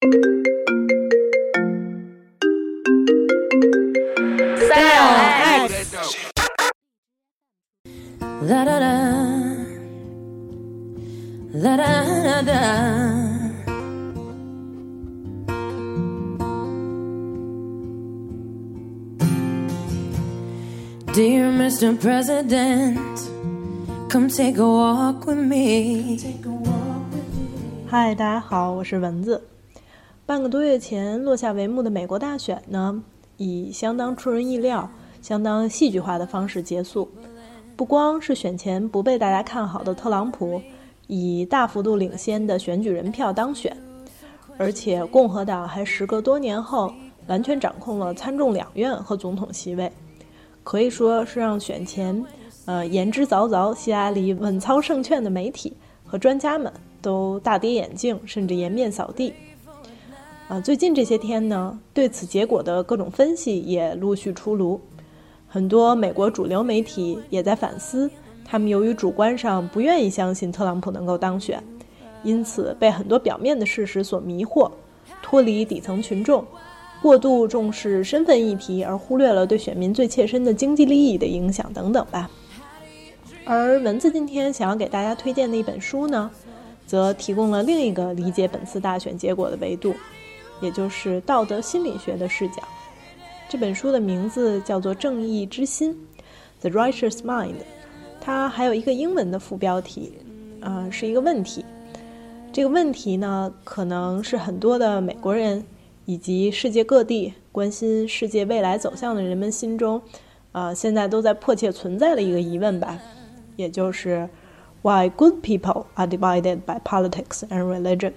La da da, la da da. Dear Mr. President, come take a walk with me. 嗨，大家好，我是蚊子。半个多月前落下帷幕的美国大选呢，以相当出人意料、相当戏剧化的方式结束。不光是选前不被大家看好的特朗普以大幅度领先的选举人票当选，而且共和党还时隔多年后完全掌控了参众两院和总统席位，可以说是让选前呃言之凿凿、希拉里稳操胜券的媒体和专家们都大跌眼镜，甚至颜面扫地。啊，最近这些天呢，对此结果的各种分析也陆续出炉，很多美国主流媒体也在反思，他们由于主观上不愿意相信特朗普能够当选，因此被很多表面的事实所迷惑，脱离底层群众，过度重视身份议题，而忽略了对选民最切身的经济利益的影响等等吧。而文字今天想要给大家推荐的一本书呢，则提供了另一个理解本次大选结果的维度。也就是道德心理学的视角。这本书的名字叫做《正义之心》（The Righteous Mind），它还有一个英文的副标题，啊，是一个问题。这个问题呢，可能是很多的美国人以及世界各地关心世界未来走向的人们心中，啊，现在都在迫切存在的一个疑问吧。也就是 Why good people are divided by politics and religion？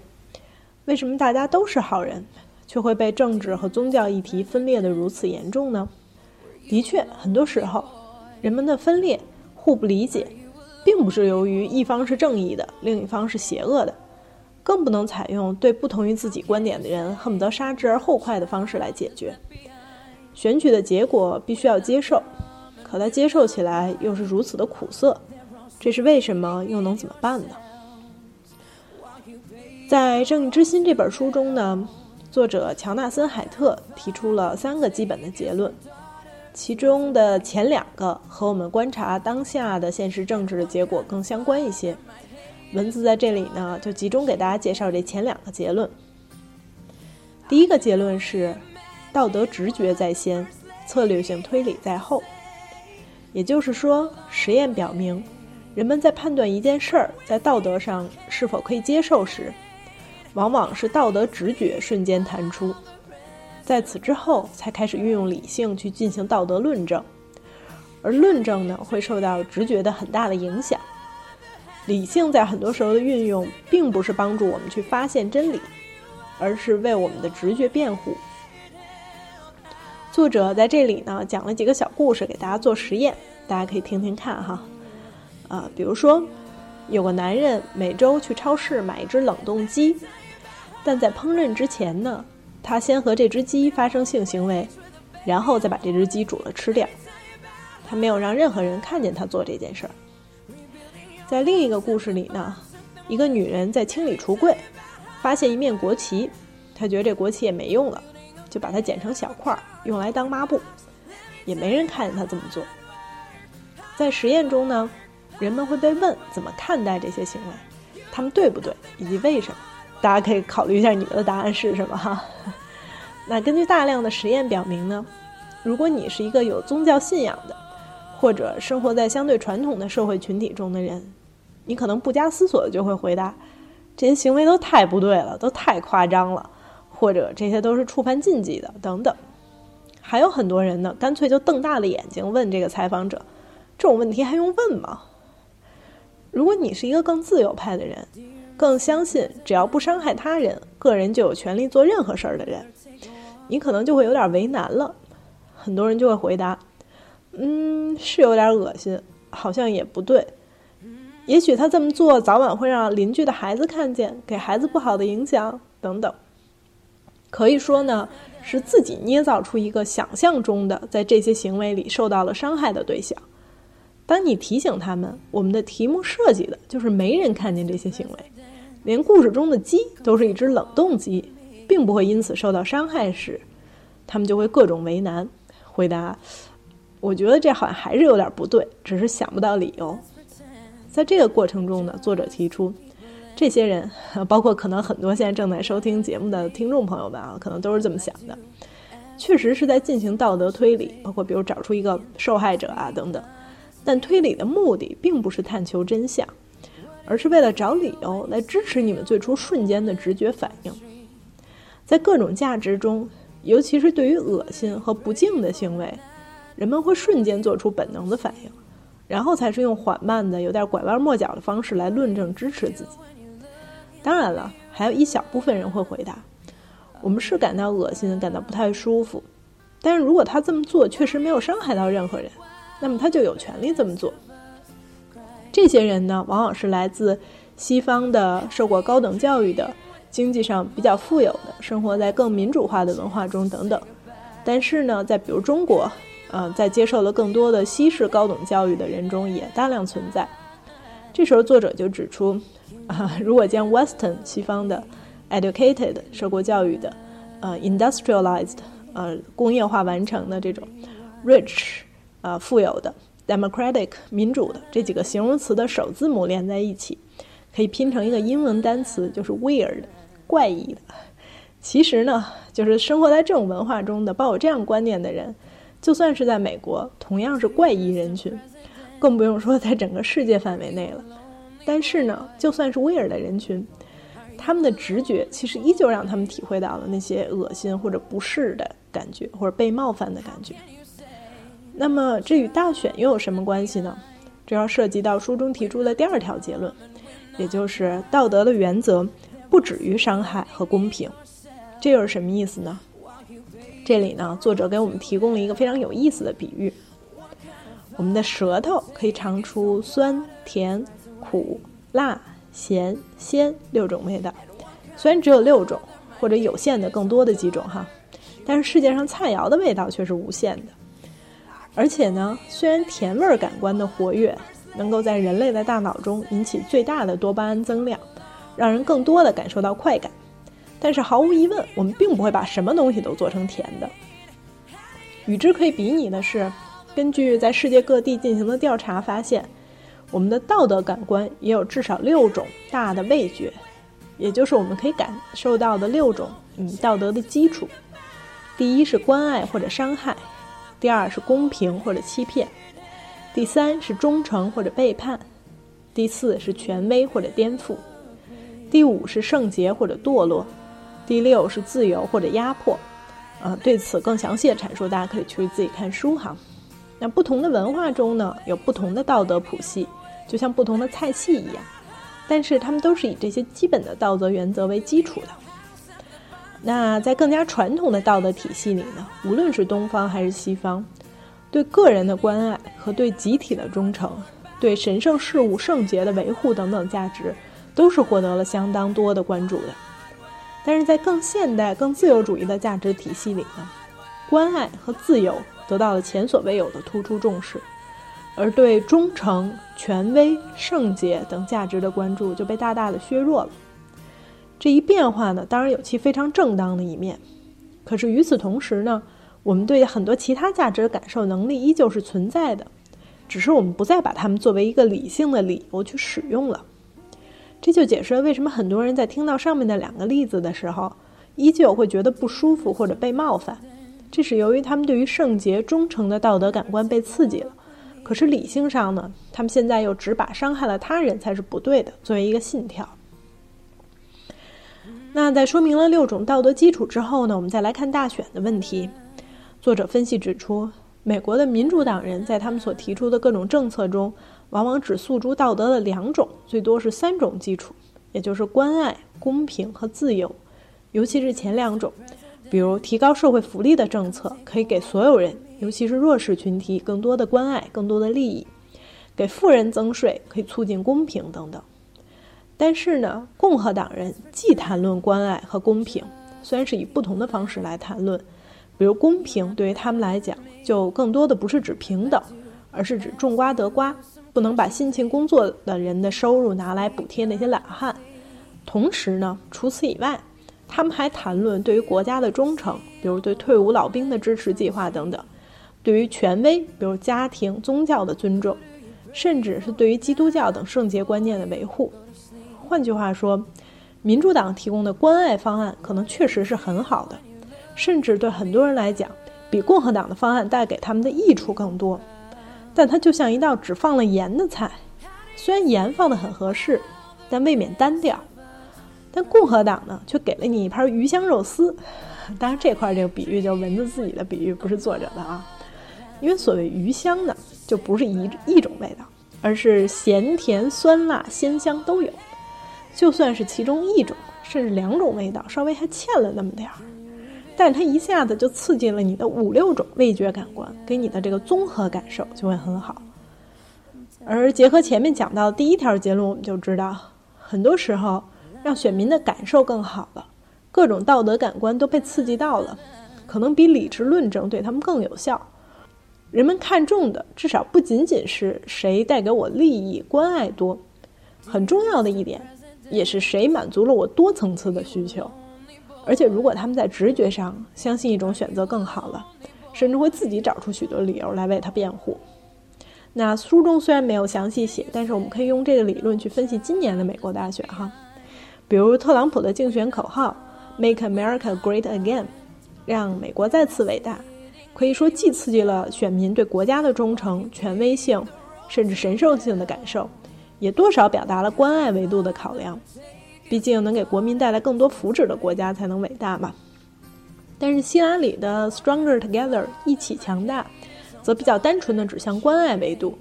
为什么大家都是好人，却会被政治和宗教议题分裂得如此严重呢？的确，很多时候，人们的分裂、互不理解，并不是由于一方是正义的，另一方是邪恶的，更不能采用对不同于自己观点的人恨不得杀之而后快的方式来解决。选举的结果必须要接受，可他接受起来又是如此的苦涩，这是为什么？又能怎么办呢？在《正义之心》这本书中呢，作者乔纳森·海特提出了三个基本的结论，其中的前两个和我们观察当下的现实政治的结果更相关一些。文字在这里呢，就集中给大家介绍这前两个结论。第一个结论是，道德直觉在先，策略性推理在后。也就是说，实验表明，人们在判断一件事儿在道德上是否可以接受时，往往是道德直觉瞬间弹出，在此之后才开始运用理性去进行道德论证，而论证呢会受到直觉的很大的影响。理性在很多时候的运用，并不是帮助我们去发现真理，而是为我们的直觉辩护。作者在这里呢讲了几个小故事给大家做实验，大家可以听听看哈。啊，比如说有个男人每周去超市买一只冷冻鸡。但在烹饪之前呢，他先和这只鸡发生性行为，然后再把这只鸡煮了吃掉。他没有让任何人看见他做这件事儿。在另一个故事里呢，一个女人在清理橱柜，发现一面国旗，她觉得这国旗也没用了，就把它剪成小块儿，用来当抹布，也没人看见她这么做。在实验中呢，人们会被问怎么看待这些行为，他们对不对，以及为什么。大家可以考虑一下你们的答案是什么哈。那根据大量的实验表明呢，如果你是一个有宗教信仰的，或者生活在相对传统的社会群体中的人，你可能不加思索的就会回答：这些行为都太不对了，都太夸张了，或者这些都是触犯禁忌的等等。还有很多人呢，干脆就瞪大了眼睛问这个采访者：这种问题还用问吗？如果你是一个更自由派的人。更相信，只要不伤害他人，个人就有权利做任何事儿的人，你可能就会有点为难了。很多人就会回答：“嗯，是有点恶心，好像也不对。也许他这么做，早晚会让邻居的孩子看见，给孩子不好的影响等等。可以说呢，是自己捏造出一个想象中的，在这些行为里受到了伤害的对象。当你提醒他们，我们的题目设计的就是没人看见这些行为。”连故事中的鸡都是一只冷冻鸡，并不会因此受到伤害时，他们就会各种为难，回答：“我觉得这好像还是有点不对，只是想不到理由。”在这个过程中呢，作者提出，这些人，包括可能很多现在正在收听节目的听众朋友们啊，可能都是这么想的，确实是在进行道德推理，包括比如找出一个受害者啊等等。但推理的目的并不是探求真相，而是为了找理由来支持你们最初瞬间的直觉反应。在各种价值中，尤其是对于恶心和不敬的行为，人们会瞬间做出本能的反应，然后才是用缓慢的、有点拐弯抹角的方式来论证支持自己。当然了，还有一小部分人会回答：“我们是感到恶心，感到不太舒服，但是如果他这么做确实没有伤害到任何人，那么他就有权利这么做。”这些人呢，往往是来自西方的、受过高等教育的。经济上比较富有的，生活在更民主化的文化中等等，但是呢，在比如中国，呃，在接受了更多的西式高等教育的人中也大量存在。这时候作者就指出，啊，如果将 Western 西方的 educated 受过教育的，呃，industrialized 呃工业化完成的这种 rich 啊富有的 democratic 民主的这几个形容词的首字母连在一起，可以拼成一个英文单词，就是 weird。怪异的，其实呢，就是生活在这种文化中的、抱有这样观念的人，就算是在美国，同样是怪异人群，更不用说在整个世界范围内了。但是呢，就算是 Weird 的人群，他们的直觉其实依旧让他们体会到了那些恶心或者不适的感觉，或者被冒犯的感觉。那么，这与大选又有什么关系呢？这要涉及到书中提出的第二条结论，也就是道德的原则。不止于伤害和公平，这又是什么意思呢？这里呢，作者给我们提供了一个非常有意思的比喻：我们的舌头可以尝出酸、甜、苦、辣、咸、鲜六种味道。虽然只有六种，或者有限的更多的几种哈，但是世界上菜肴的味道却是无限的。而且呢，虽然甜味感官的活跃能够在人类的大脑中引起最大的多巴胺增量。让人更多的感受到快感，但是毫无疑问，我们并不会把什么东西都做成甜的。与之可以比拟的是，根据在世界各地进行的调查发现，我们的道德感官也有至少六种大的味觉，也就是我们可以感受到的六种嗯道德的基础。第一是关爱或者伤害，第二是公平或者欺骗，第三是忠诚或者背叛，第四是权威或者颠覆。第五是圣洁或者堕落，第六是自由或者压迫，啊，对此更详细的阐述，大家可以去自己看书哈。那不同的文化中呢，有不同的道德谱系，就像不同的菜系一样，但是他们都是以这些基本的道德原则为基础的。那在更加传统的道德体系里呢，无论是东方还是西方，对个人的关爱和对集体的忠诚，对神圣事物圣洁的维护等等价值。都是获得了相当多的关注的，但是在更现代、更自由主义的价值体系里呢，关爱和自由得到了前所未有的突出重视，而对忠诚、权威、圣洁等价值的关注就被大大的削弱了。这一变化呢，当然有其非常正当的一面，可是与此同时呢，我们对很多其他价值的感受能力依旧是存在的，只是我们不再把它们作为一个理性的理由去使用了。这就解释了为什么很多人在听到上面的两个例子的时候，依旧会觉得不舒服或者被冒犯。这是由于他们对于圣洁、忠诚的道德感官被刺激了。可是理性上呢，他们现在又只把伤害了他人才是不对的作为一个信条。那在说明了六种道德基础之后呢，我们再来看大选的问题。作者分析指出，美国的民主党人在他们所提出的各种政策中。往往只诉诸道德的两种，最多是三种基础，也就是关爱、公平和自由。尤其是前两种，比如提高社会福利的政策，可以给所有人，尤其是弱势群体更多的关爱、更多的利益；给富人增税，可以促进公平等等。但是呢，共和党人既谈论关爱和公平，虽然是以不同的方式来谈论，比如公平对于他们来讲，就更多的不是指平等，而是指种瓜得瓜。不能把辛勤工作的人的收入拿来补贴那些懒汉。同时呢，除此以外，他们还谈论对于国家的忠诚，比如对退伍老兵的支持计划等等；对于权威，比如家庭、宗教的尊重，甚至是对于基督教等圣洁观念的维护。换句话说，民主党提供的关爱方案可能确实是很好的，甚至对很多人来讲，比共和党的方案带给他们的益处更多。但它就像一道只放了盐的菜，虽然盐放的很合适，但未免单调。但共和党呢，却给了你一盘鱼香肉丝。当然，这块这个比喻就是文字自己的比喻，不是作者的啊。因为所谓鱼香呢，就不是一一种味道，而是咸甜酸辣鲜香都有。就算是其中一种，甚至两种味道稍微还欠了那么点儿，但它一下子就刺激了你的五六种味觉感官，给你的这个综合感受就会很好。而结合前面讲到的第一条结论，我们就知道，很多时候。让选民的感受更好了，各种道德感官都被刺激到了，可能比理智论证对他们更有效。人们看重的至少不仅仅是谁带给我利益、关爱多，很重要的一点也是谁满足了我多层次的需求。而且，如果他们在直觉上相信一种选择更好了，甚至会自己找出许多理由来为他辩护。那书中虽然没有详细写，但是我们可以用这个理论去分析今年的美国大选哈。比如特朗普的竞选口号 “Make America Great Again”，让美国再次伟大，可以说既刺激了选民对国家的忠诚、权威性，甚至神圣性的感受，也多少表达了关爱维度的考量。毕竟能给国民带来更多福祉的国家才能伟大嘛。但是希拉里的 “Stronger Together” 一起强大，则比较单纯的指向关爱维度，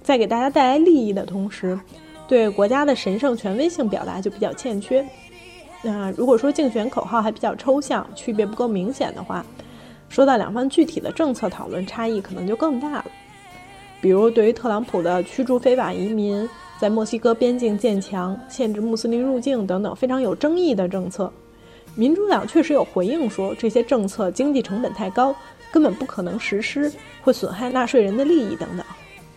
在给大家带来利益的同时。对国家的神圣权威性表达就比较欠缺。那如果说竞选口号还比较抽象，区别不够明显的话，说到两方具体的政策讨论，差异可能就更大了。比如，对于特朗普的驱逐非法移民、在墨西哥边境建墙、限制穆斯林入境等等非常有争议的政策，民主党确实有回应说，这些政策经济成本太高，根本不可能实施，会损害纳税人的利益等等。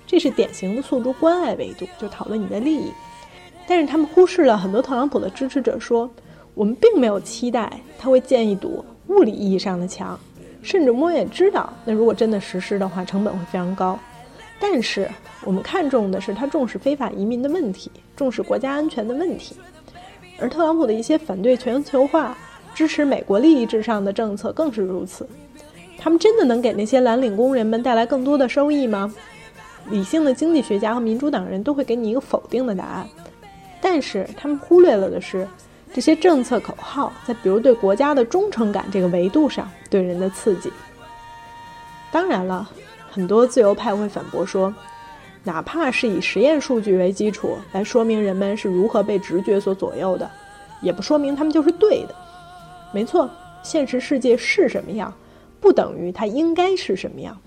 这是典型的诉诸关爱维度，就讨论你的利益。但是他们忽视了很多特朗普的支持者说，我们并没有期待他会建一堵物理意义上的墙，甚至我们也知道，那如果真的实施的话，成本会非常高。但是我们看重的是他重视非法移民的问题，重视国家安全的问题。而特朗普的一些反对全球化、支持美国利益至上的政策更是如此。他们真的能给那些蓝领工人们带来更多的收益吗？理性的经济学家和民主党人都会给你一个否定的答案，但是他们忽略了的是，这些政策口号在比如对国家的忠诚感这个维度上对人的刺激。当然了，很多自由派会反驳说，哪怕是以实验数据为基础来说明人们是如何被直觉所左右的，也不说明他们就是对的。没错，现实世界是什么样，不等于它应该是什么样。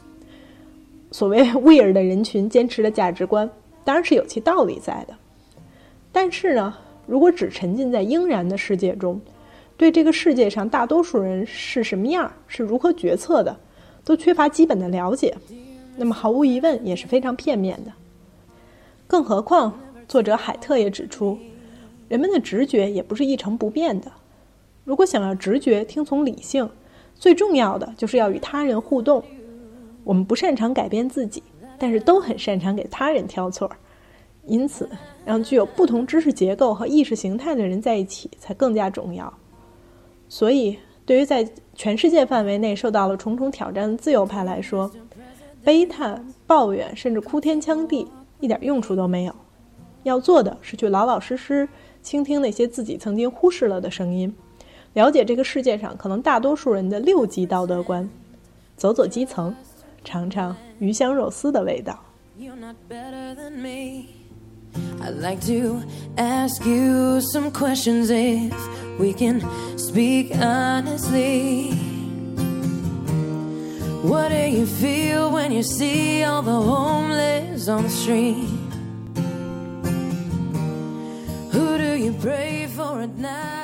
所谓 weird 的人群坚持的价值观，当然是有其道理在的。但是呢，如果只沉浸在应然的世界中，对这个世界上大多数人是什么样、是如何决策的，都缺乏基本的了解，那么毫无疑问也是非常片面的。更何况，作者海特也指出，人们的直觉也不是一成不变的。如果想要直觉听从理性，最重要的就是要与他人互动。我们不擅长改变自己，但是都很擅长给他人挑错儿，因此，让具有不同知识结构和意识形态的人在一起才更加重要。所以，对于在全世界范围内受到了重重挑战的自由派来说，悲叹、抱怨甚至哭天抢地一点用处都没有。要做的是去老老实实倾听那些自己曾经忽视了的声音，了解这个世界上可能大多数人的六级道德观，走走基层。尝尝鱼香肉丝的味道。I'd like to ask you some questions if we can speak honestly. What do you feel when you see all the homeless on the street? Who do you pray for at night?